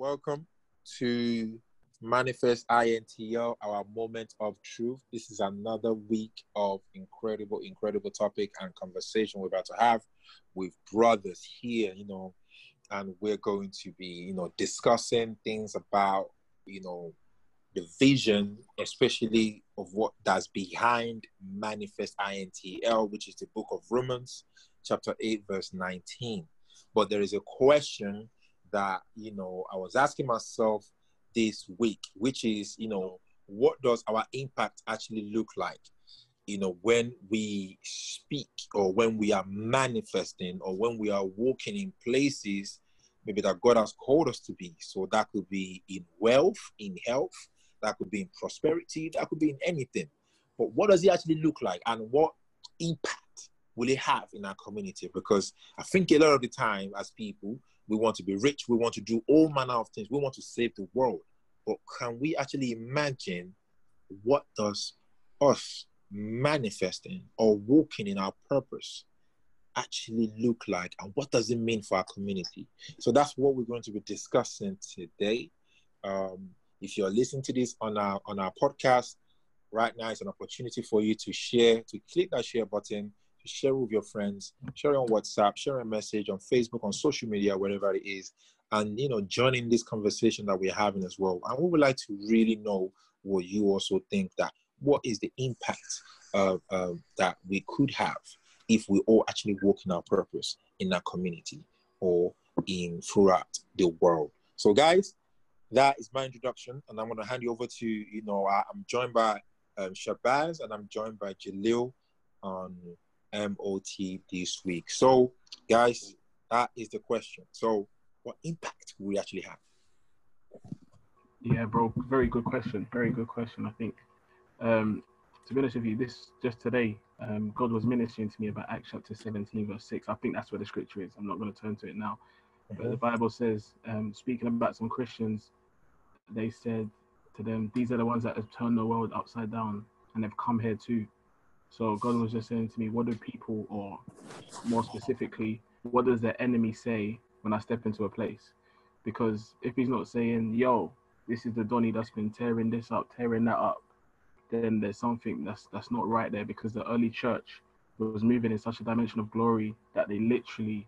welcome to Manifest INTL, our moment of truth. This is another week of incredible, incredible topic and conversation we're about to have with brothers here, you know, and we're going to be, you know, discussing things about, you know, the vision, especially of what that's behind Manifest INTL, which is the book of Romans, chapter 8, verse 19. But there is a question that, you know, I was asking myself this week, which is, you know, what does our impact actually look like? You know, when we speak or when we are manifesting or when we are walking in places maybe that God has called us to be. So that could be in wealth, in health, that could be in prosperity, that could be in anything. But what does it actually look like and what impact will it have in our community? Because I think a lot of the time as people, we want to be rich, we want to do all manner of things, we want to save the world. But can we actually imagine what does us manifesting or walking in our purpose actually look like and what does it mean for our community? So that's what we're going to be discussing today. Um, if you're listening to this on our on our podcast right now, it's an opportunity for you to share, to click that share button, to share with your friends, share on WhatsApp, share a message on Facebook, on social media, wherever it is, and you know, join in this conversation that we're having as well. And we would like to really know what you also think that what is the impact uh, uh, that we could have if we all actually walk in our purpose in our community or in throughout the world. So, guys, that is my introduction, and I'm going to hand you over to you know I'm joined by um, Shabazz and I'm joined by Jalil on MOT this week. So, guys, that is the question. So, what impact will we actually have? Yeah, bro, very good question. Very good question. I think, um, to be honest with you, this just today, um, God was ministering to me about Acts chapter 17, verse 6. I think that's where the scripture is. I'm not going to turn to it now. Mm-hmm. But the Bible says, um, speaking about some Christians, they said to them, These are the ones that have turned the world upside down and they've come here too. So God was just saying to me, What do people, or more specifically, what does the enemy say when I step into a place? Because if he's not saying, Yo, this is the Donny that's been tearing this up, tearing that up, then there's something that's that's not right there because the early church was moving in such a dimension of glory that they literally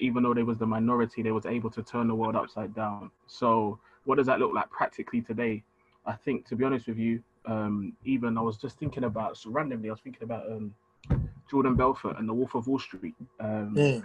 even though they was the minority they was able to turn the world upside down so what does that look like practically today? I think, to be honest with you, um, even I was just thinking about, so randomly, I was thinking about um, Jordan Belfort and the Wolf of Wall Street. Um, mm.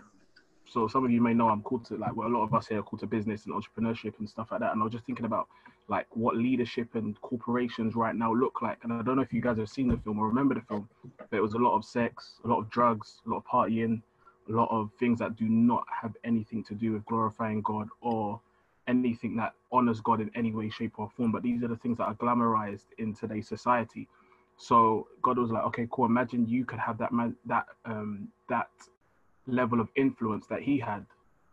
So some of you may know I'm called to like, well, a lot of us here are called to business and entrepreneurship and stuff like that. And I was just thinking about like what leadership and corporations right now look like. And I don't know if you guys have seen the film or remember the film, but it was a lot of sex, a lot of drugs, a lot of partying, a lot of things that do not have anything to do with glorifying God or anything that honors God in any way, shape, or form. But these are the things that are glamorized in today's society. So God was like, okay, cool. Imagine you could have that man, that um, that level of influence that he had,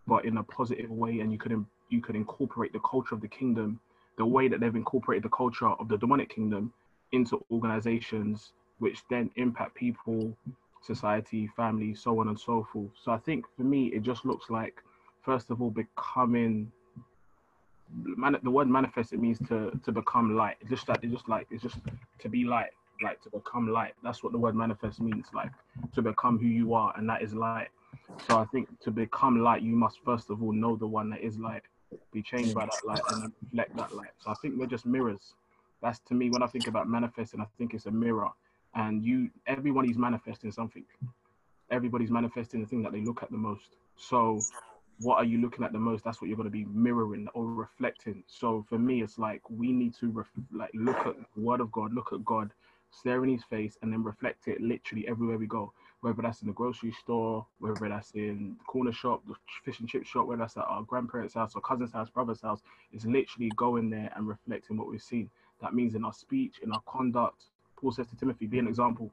but in a positive way, and you could you could incorporate the culture of the kingdom, the way that they've incorporated the culture of the demonic kingdom into organizations, which then impact people, society, family, so on and so forth. So I think for me, it just looks like, first of all, becoming man, the word manifest it means to to become light. It's just that it's just like it's just to be light, like to become light. That's what the word manifest means, like to become who you are, and that is light. So I think to become light, you must first of all know the one that is light, be changed by that light, and reflect that light. So I think we're just mirrors. That's to me when I think about manifesting, I think it's a mirror, and you everybody's manifesting something. Everybody's manifesting the thing that they look at the most. So what are you looking at the most? That's what you're going to be mirroring or reflecting. So for me it's like we need to ref- like look at the word of god look at god stare in his face and then reflect it literally everywhere we go. Whether that's in the grocery store whether that's in the corner shop the fish and chip shop whether that's at our grandparents house or cousin's house brother's house is literally going there and reflecting what we've seen. That means in our speech in our conduct. Paul says to timothy be an example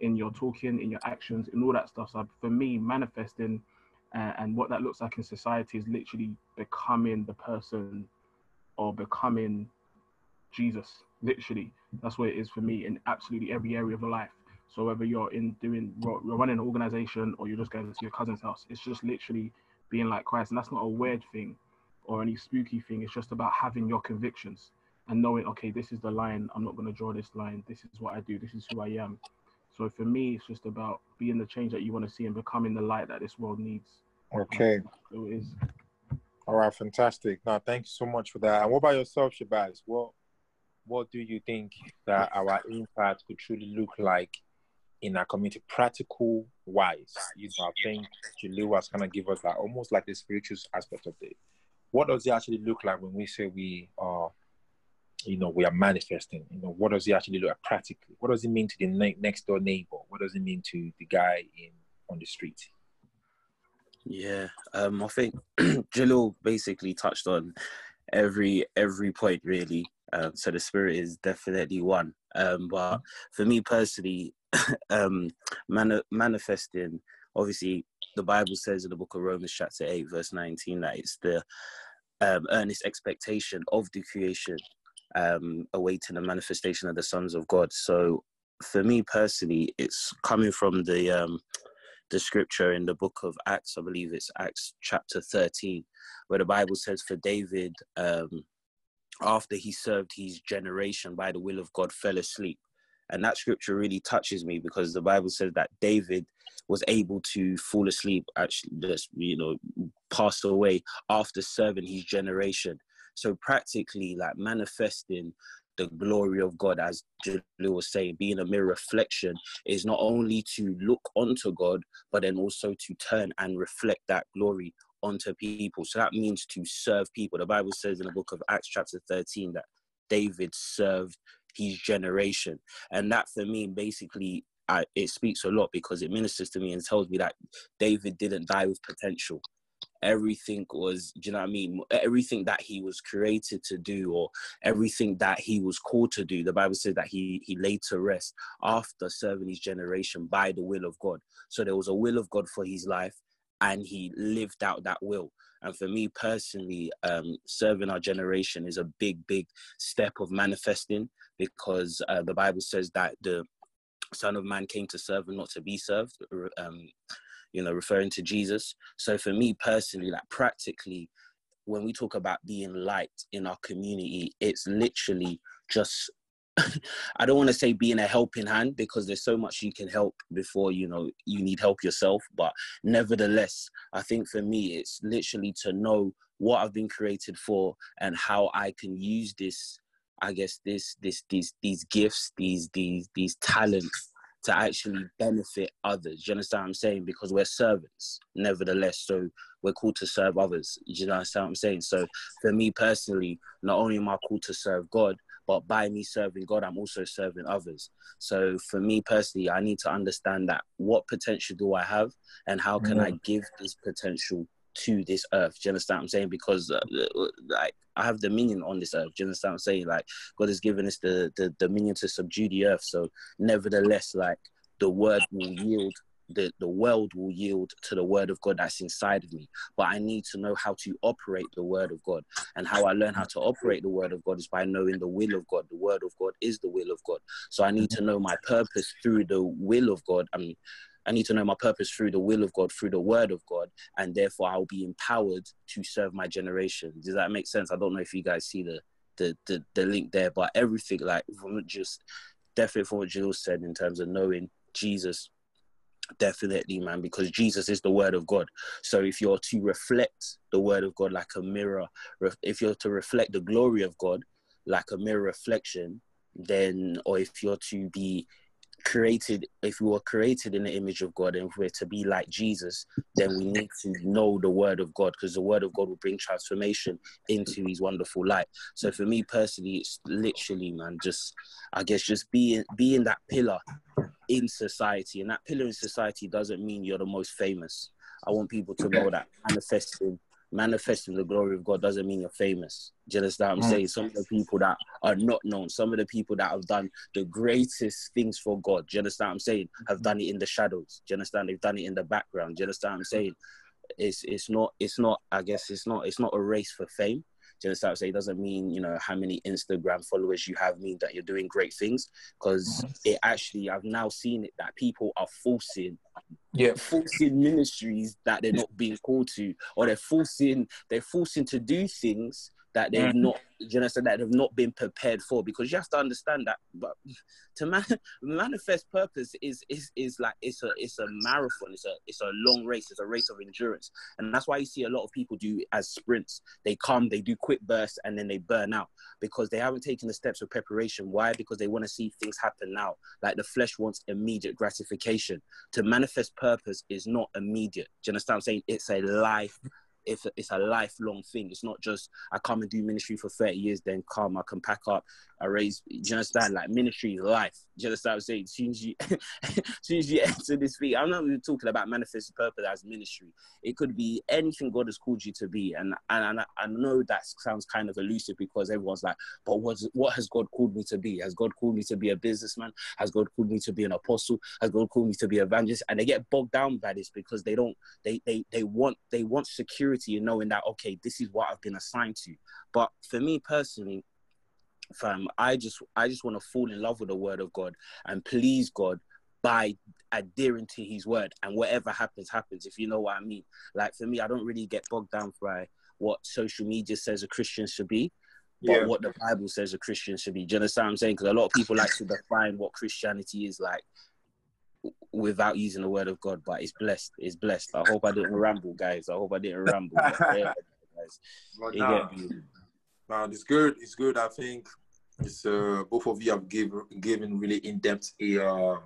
in your talking in your actions in all that stuff. So for me manifesting uh, and what that looks like in society is literally becoming the person or becoming Jesus. Literally, that's what it is for me in absolutely every area of life. So whether you're in doing you're running an organization or you're just going to your cousin's house, it's just literally being like Christ, and that's not a weird thing. or any spooky thing. It's just about having your convictions and knowing, okay, this is the line. I'm not going to draw this line. This is what I do. This is who I am. So for me, it's just about being the change that you want to see and becoming the light that this world needs. Uh, okay. So it is. All right, fantastic. Now, thank you so much for that. And what about yourself, Shabazz? What What do you think that our impact could truly look like in our community, practical wise? You know, I think Julie was gonna give us that almost like the spiritual aspect of it. What does it actually look like when we say we are, you know, we are manifesting? You know, what does it actually look like practically? What does it mean to the ne- next door neighbor? What does it mean to the guy in on the street? Yeah, um, I think Jalil basically touched on every every point really. Um, so the spirit is definitely one. Um, but for me personally, um, mani- manifesting, obviously, the Bible says in the book of Romans, chapter 8, verse 19, that it's the um, earnest expectation of the creation um, awaiting the manifestation of the sons of God. So for me personally, it's coming from the um, the scripture in the book of Acts, I believe it's Acts chapter 13, where the Bible says, For David, um, after he served his generation by the will of God, fell asleep. And that scripture really touches me because the Bible says that David was able to fall asleep, actually, just, you know, passed away after serving his generation. So practically, like manifesting the glory of God, as Julie was saying, being a mere reflection is not only to look onto God, but then also to turn and reflect that glory onto people. So that means to serve people. The Bible says in the book of Acts, chapter 13, that David served his generation. And that for me, basically, I, it speaks a lot because it ministers to me and tells me that David didn't die with potential everything was do you know what i mean? Everything that he was created to do or everything that he was called to do. The bible says that he he laid to rest after serving his generation by the will of god. So there was a will of god for his life and he lived out that will. And for me personally um, serving our generation is a big big step of manifesting because uh, the bible says that the son of man came to serve and not to be served um, you know, referring to Jesus. So for me personally, like practically, when we talk about being light in our community, it's literally just I don't want to say being a helping hand because there's so much you can help before you know you need help yourself. But nevertheless, I think for me, it's literally to know what I've been created for and how I can use this. I guess this this these these gifts, these these these talents to actually benefit others. Do you understand what I'm saying? Because we're servants, nevertheless. So we're called to serve others. Do you understand what I'm saying? So for me personally, not only am I called to serve God, but by me serving God, I'm also serving others. So for me personally, I need to understand that what potential do I have and how can mm-hmm. I give this potential to this earth. Do you understand what I'm saying? Because uh, uh, like I have dominion on this earth. Do you understand what I'm saying? Like God has given us the, the dominion to subdue the earth. So nevertheless, like the word will yield the, the world will yield to the word of God that's inside of me. But I need to know how to operate the word of God. And how I learn how to operate the word of God is by knowing the will of God. The word of God is the will of God. So I need to know my purpose through the will of God. I mean, I need to know my purpose through the will of God, through the word of God, and therefore I'll be empowered to serve my generation. Does that make sense? I don't know if you guys see the the the, the link there, but everything like from just definitely from what Jill said in terms of knowing Jesus, definitely, man, because Jesus is the word of God. So if you're to reflect the word of God like a mirror, if you're to reflect the glory of God like a mirror reflection, then or if you're to be created if we were created in the image of god and if we're to be like jesus then we need to know the word of god because the word of god will bring transformation into his wonderful light. So for me personally it's literally man just i guess just being being that pillar in society. And that pillar in society doesn't mean you're the most famous. I want people to know that manifesting manifesting the glory of God doesn't mean you're famous. Do you understand what I'm mm. saying? Some of the people that are not known, some of the people that have done the greatest things for God, do you understand what I'm saying? Have done it in the shadows. Do you understand? They've done it in the background. Do you understand what I'm saying? It's it's not it's not I guess it's not it's not a race for fame. Just that say it doesn't mean you know how many Instagram followers you have mean that you're doing great things because mm-hmm. it actually I've now seen it that people are forcing yeah. forcing ministries that they're not being called to or they're forcing they're forcing to do things that they've mm-hmm. not you know, so that have not been prepared for because you have to understand that but to man, manifest purpose is is is like it's a it's a marathon it's a it's a long race it's a race of endurance. And that's why you see a lot of people do as sprints. They come they do quick bursts and then they burn out because they haven't taken the steps of preparation. Why? Because they want to see things happen now. Like the flesh wants immediate gratification. To manifest purpose is not immediate. Do you understand i'm saying? It's a life a, it's a lifelong thing. It's not just I come and do ministry for 30 years, then come, I can pack up, I raise. Do you understand? Like ministry is life. Do you understand I'm saying? As soon as you, as soon as you enter this thing, I'm not even talking about manifest purpose as ministry. It could be anything God has called you to be. And and, and I know that sounds kind of elusive because everyone's like, but what what has God called me to be? Has God called me to be a businessman? Has God called me to be an apostle? Has God called me to be an evangelist? And they get bogged down by this because they don't they they they want they want security in knowing that okay, this is what I've been assigned to. But for me personally, fam, I just I just want to fall in love with the word of God and please God by adhering to his word. And whatever happens happens if you know what i mean. Like for me i don't really get bogged down by what social media says a christian should be but yeah. what the bible says a christian should be. Do you understand what i'm saying? Because a lot of people like to define what christianity is like without using the word of god but it's blessed it's blessed. I hope i didn't ramble guys. I hope i didn't ramble. Yeah, guys. Well, nah, nah, it's good it's good. I think it's uh, both of you have given given really in depth a um,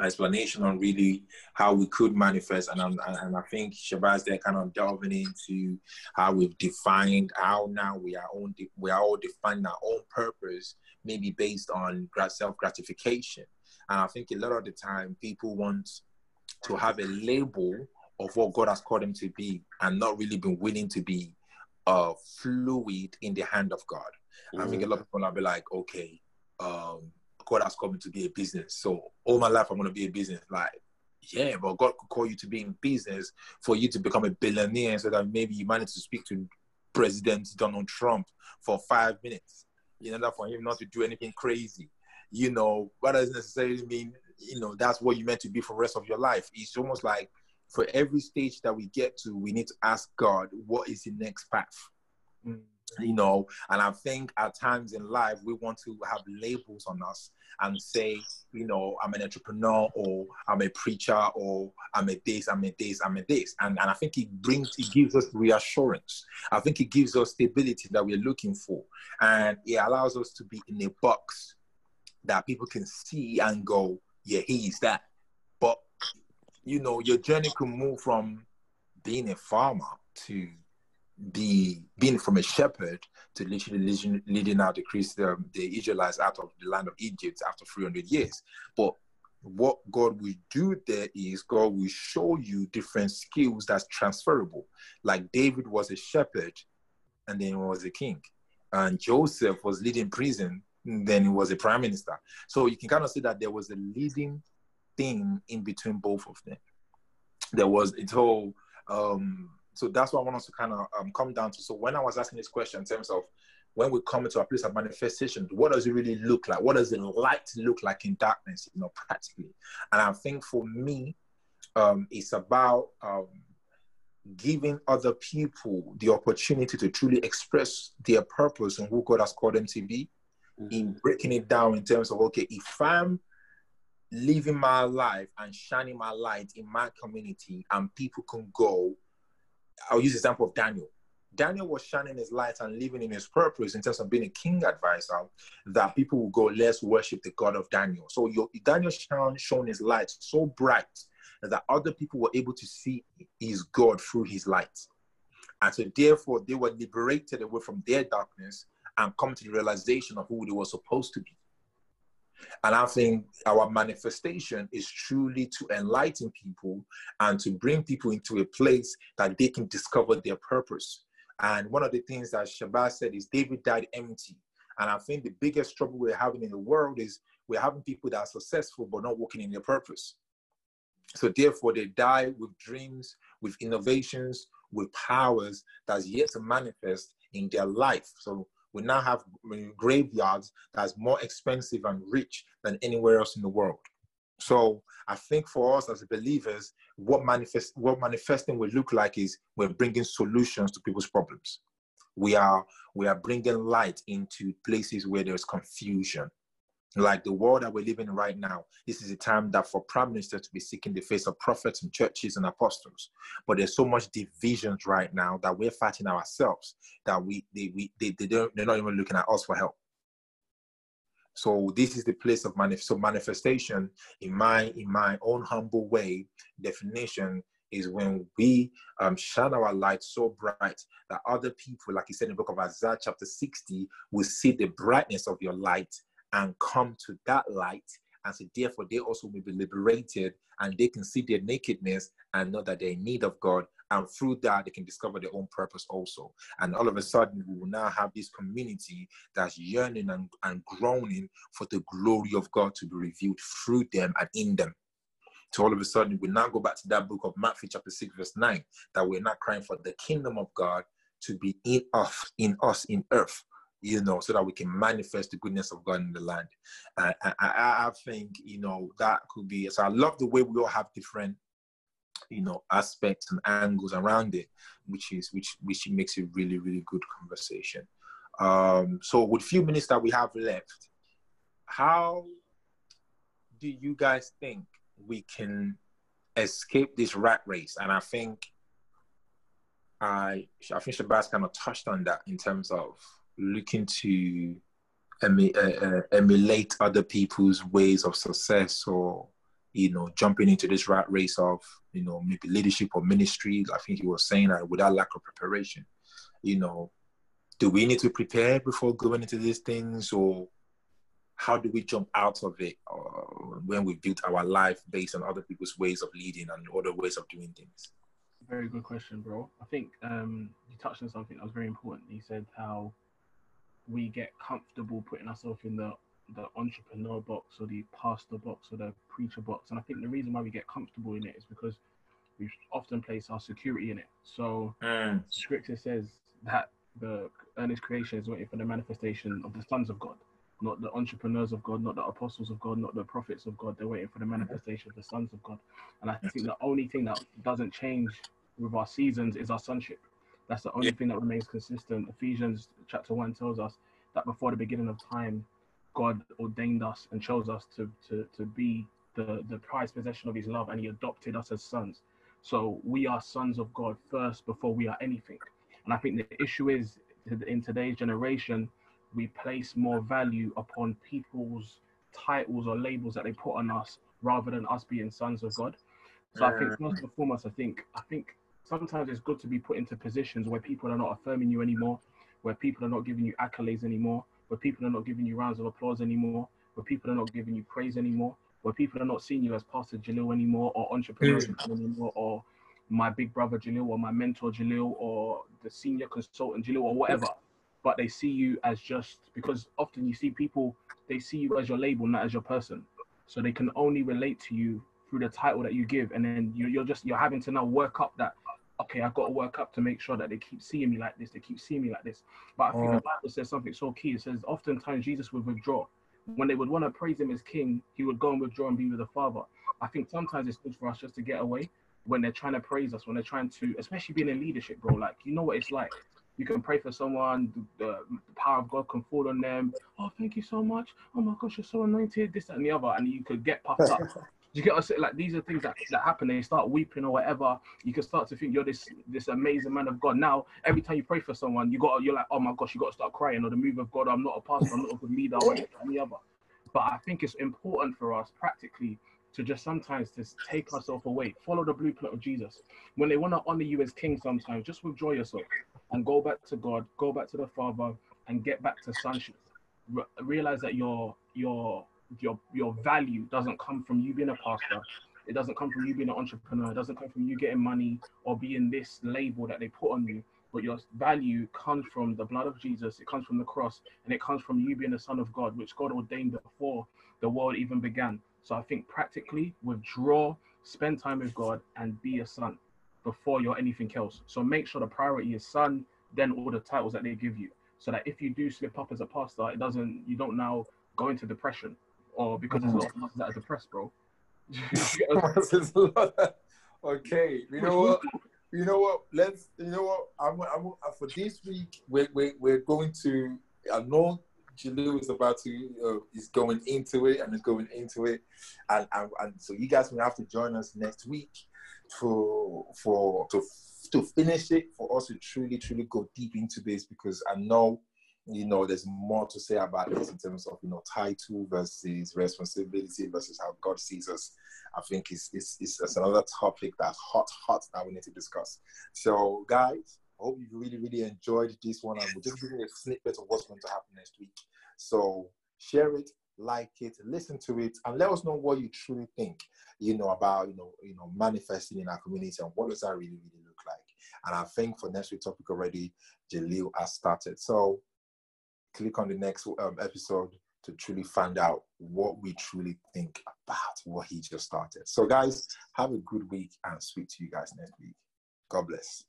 explanation on really how we could manifest, and I'm, and I think Shabazz there kind of delving into how we've defined how now we are own we are all defining our own purpose, maybe based on self gratification, and I think a lot of the time people want to have a label of what God has called them to be, and not really been willing to be uh, fluid in the hand of God. Mm-hmm. I think a lot of people will be like, okay, um, God has called me to be a business. So all my life I'm gonna be a business. Like, yeah, but God could call you to be in business for you to become a billionaire so that maybe you manage to speak to President Donald Trump for five minutes. in order for him not to do anything crazy. You know, what doesn't necessarily mean, you know, that's what you meant to be for the rest of your life. It's almost like for every stage that we get to, we need to ask God, what is the next path? Mm you know and i think at times in life we want to have labels on us and say you know i'm an entrepreneur or i'm a preacher or i'm a this i'm a this i'm a this and, and i think it brings it gives us reassurance i think it gives us stability that we're looking for and it allows us to be in a box that people can see and go yeah he's that but you know your journey can move from being a farmer to be being from a shepherd to literally leading, leading out the Christ, um, the Israelites out of the land of Egypt after 300 years. But what God will do there is God will show you different skills that's transferable. Like David was a shepherd and then he was a king. And Joseph was leading prison, then he was a prime minister. So you can kind of see that there was a leading thing in between both of them. There was a whole um, so that's what I want us to kind of um, come down to. So when I was asking this question in terms of when we come into a place of manifestation, what does it really look like? What does the light look like in darkness, you know, practically? And I think for me, um, it's about um, giving other people the opportunity to truly express their purpose and who God has called them to be. In mm-hmm. breaking it down in terms of, okay, if I'm living my life and shining my light in my community and people can go I'll use the example of Daniel. Daniel was shining his light and living in his purpose in terms of being a king advisor, that people will go, let's worship the God of Daniel. So your, Daniel shone, shone his light so bright that other people were able to see his God through his light. And so therefore they were liberated away from their darkness and come to the realization of who they were supposed to be. And I think our manifestation is truly to enlighten people and to bring people into a place that they can discover their purpose. And one of the things that Shabazz said is David died empty. And I think the biggest trouble we're having in the world is we're having people that are successful but not working in their purpose. So therefore, they die with dreams, with innovations, with powers that's yet to manifest in their life. So we now have graveyards that's more expensive and rich than anywhere else in the world. So I think for us as believers, what manifest what manifesting will look like is we're bringing solutions to people's problems. We are we are bringing light into places where there's confusion like the world that we're living in right now, this is a time that for prime minister to be seeking the face of prophets and churches and apostles. But there's so much divisions right now that we're fighting ourselves that we they we they, they don't they're not even looking at us for help. So this is the place of manif- so manifestation in my in my own humble way definition is when we um, shine our light so bright that other people, like he said in the book of Isaiah chapter 60, will see the brightness of your light and come to that light. And so, therefore, they also will be liberated and they can see their nakedness and know that they're in need of God. And through that, they can discover their own purpose also. And all of a sudden, we will now have this community that's yearning and, and groaning for the glory of God to be revealed through them and in them. So all of a sudden, we now go back to that book of Matthew, chapter 6, verse 9, that we're not crying for the kingdom of God to be in us, in us, in earth, you know, so that we can manifest the goodness of God in the land. Uh, I, I, think, you know, that could be, so I love the way we all have different, you know, aspects and angles around it, which is, which, which makes it really, really good conversation. Um, so with few minutes that we have left, how do you guys think we can escape this rat race? And I think I, I think Shabazz kind of touched on that in terms of looking to uh, uh, emulate other people's ways of success or you know jumping into this rat race of you know maybe leadership or ministry. I think he was saying that without lack of preparation you know do we need to prepare before going into these things? Or how do we jump out of it uh, when we built our life based on other people's ways of leading and other ways of doing things? Very good question bro. I think um, you touched on something that was very important. He said how we get comfortable putting ourselves in the the entrepreneur box or the pastor box or the preacher box. And I think the reason why we get comfortable in it is because we often place our security in it. So mm. scripture says that the earnest creation is waiting for the manifestation of the sons of God, not the entrepreneurs of God, not the apostles of God, not the prophets of God. They're waiting for the manifestation of the sons of God. And I think the only thing that doesn't change with our seasons is our sonship. That's the only yeah. thing that remains consistent. Ephesians chapter 1 tells us that before the beginning of time, God ordained us and chose us to, to, to be the, the prized possession of his love and he adopted us as sons. So we are sons of God first before we are anything. And I think the issue is in today's generation, we place more value upon people's titles or labels that they put on us rather than us being sons of God. So I think first and foremost, I think I think sometimes it's good to be put into positions where people are not affirming you anymore, where people are not giving you accolades anymore, where people are not giving you rounds of applause anymore, where people are not giving you praise anymore, where people are not seeing you as Pastor Jalil anymore, or entrepreneur mm. anymore, or my big brother Jalil, or my mentor Jalil, or the senior consultant Jalil, or whatever. But they see you as just because often you see people, they see you as your label, not as your person. So they can only relate to you through the title that you give, and then you're just you're having to now work up that okay, I've got to work up to make sure that they keep seeing me like this, they keep seeing me like this. But I think the Bible says something so key. It says oftentimes Jesus would withdraw. When they would want to praise him as king, he would go and withdraw and be with the Father. I think sometimes it's good for us just to get away when they're trying to praise us, when they're trying to, especially being in leadership, bro. Like, you know what it's like. You can pray for someone, the, the power of God can fall on them. Oh, thank you so much. Oh my gosh, you're so anointed, this, that, and the other. And you could get puffed up. you get us like these are things that, that happen they start weeping or whatever. You can start to think you're this this amazing man of god. Now every time you pray for someone you got you're like oh my gosh you got to start crying or the move of god i'm not a pastor i'm not a good leader or any other. But i think it's important for us practically to just sometimes just take ourselves away. Follow the blueprint of jesus. When they want to honor you as king sometimes just withdraw yourself and go back to god go back to the father and get back to sonship. Re- realize that your your your your value doesn't come from you being a pastor. It doesn't come from you being an entrepreneur. It doesn't come from you getting money or being this label that they put on you. But your value comes from the blood of Jesus. It comes from the cross, and it comes from you being the Son of God, which God ordained before the world even began. So I think practically withdraw, spend time with God, and be a son before you're anything else. So make sure the priority is son, then all the titles that they give you, so that if you do slip up as a pastor, it doesn't you don't now go into depression or because there's a lot of pastors that are depressed, bro. okay, you know what? You know what? Let's. You know what? I'm. I'm uh, for this week. We're we're, we're going to. I know Jalil is about to. Uh, is going into it and is going into it, and, and and so you guys will have to join us next week for for to to finish it for us to truly truly go deep into this because I know you know, there's more to say about this in terms of, you know, title versus responsibility versus how God sees us. I think it's, it's, it's, it's another topic that's hot, hot that we need to discuss. So, guys, I hope you really, really enjoyed this one. And we're just giving a snippet of what's going to happen next week. So, share it, like it, listen to it, and let us know what you truly think, you know, about, you know, you know, manifesting in our community and what does that really, really look like. And I think for next week's topic already, Jalil has started. So click on the next um, episode to truly find out what we truly think about what he just started. So, guys, have a good week and speak to you guys next week. God bless.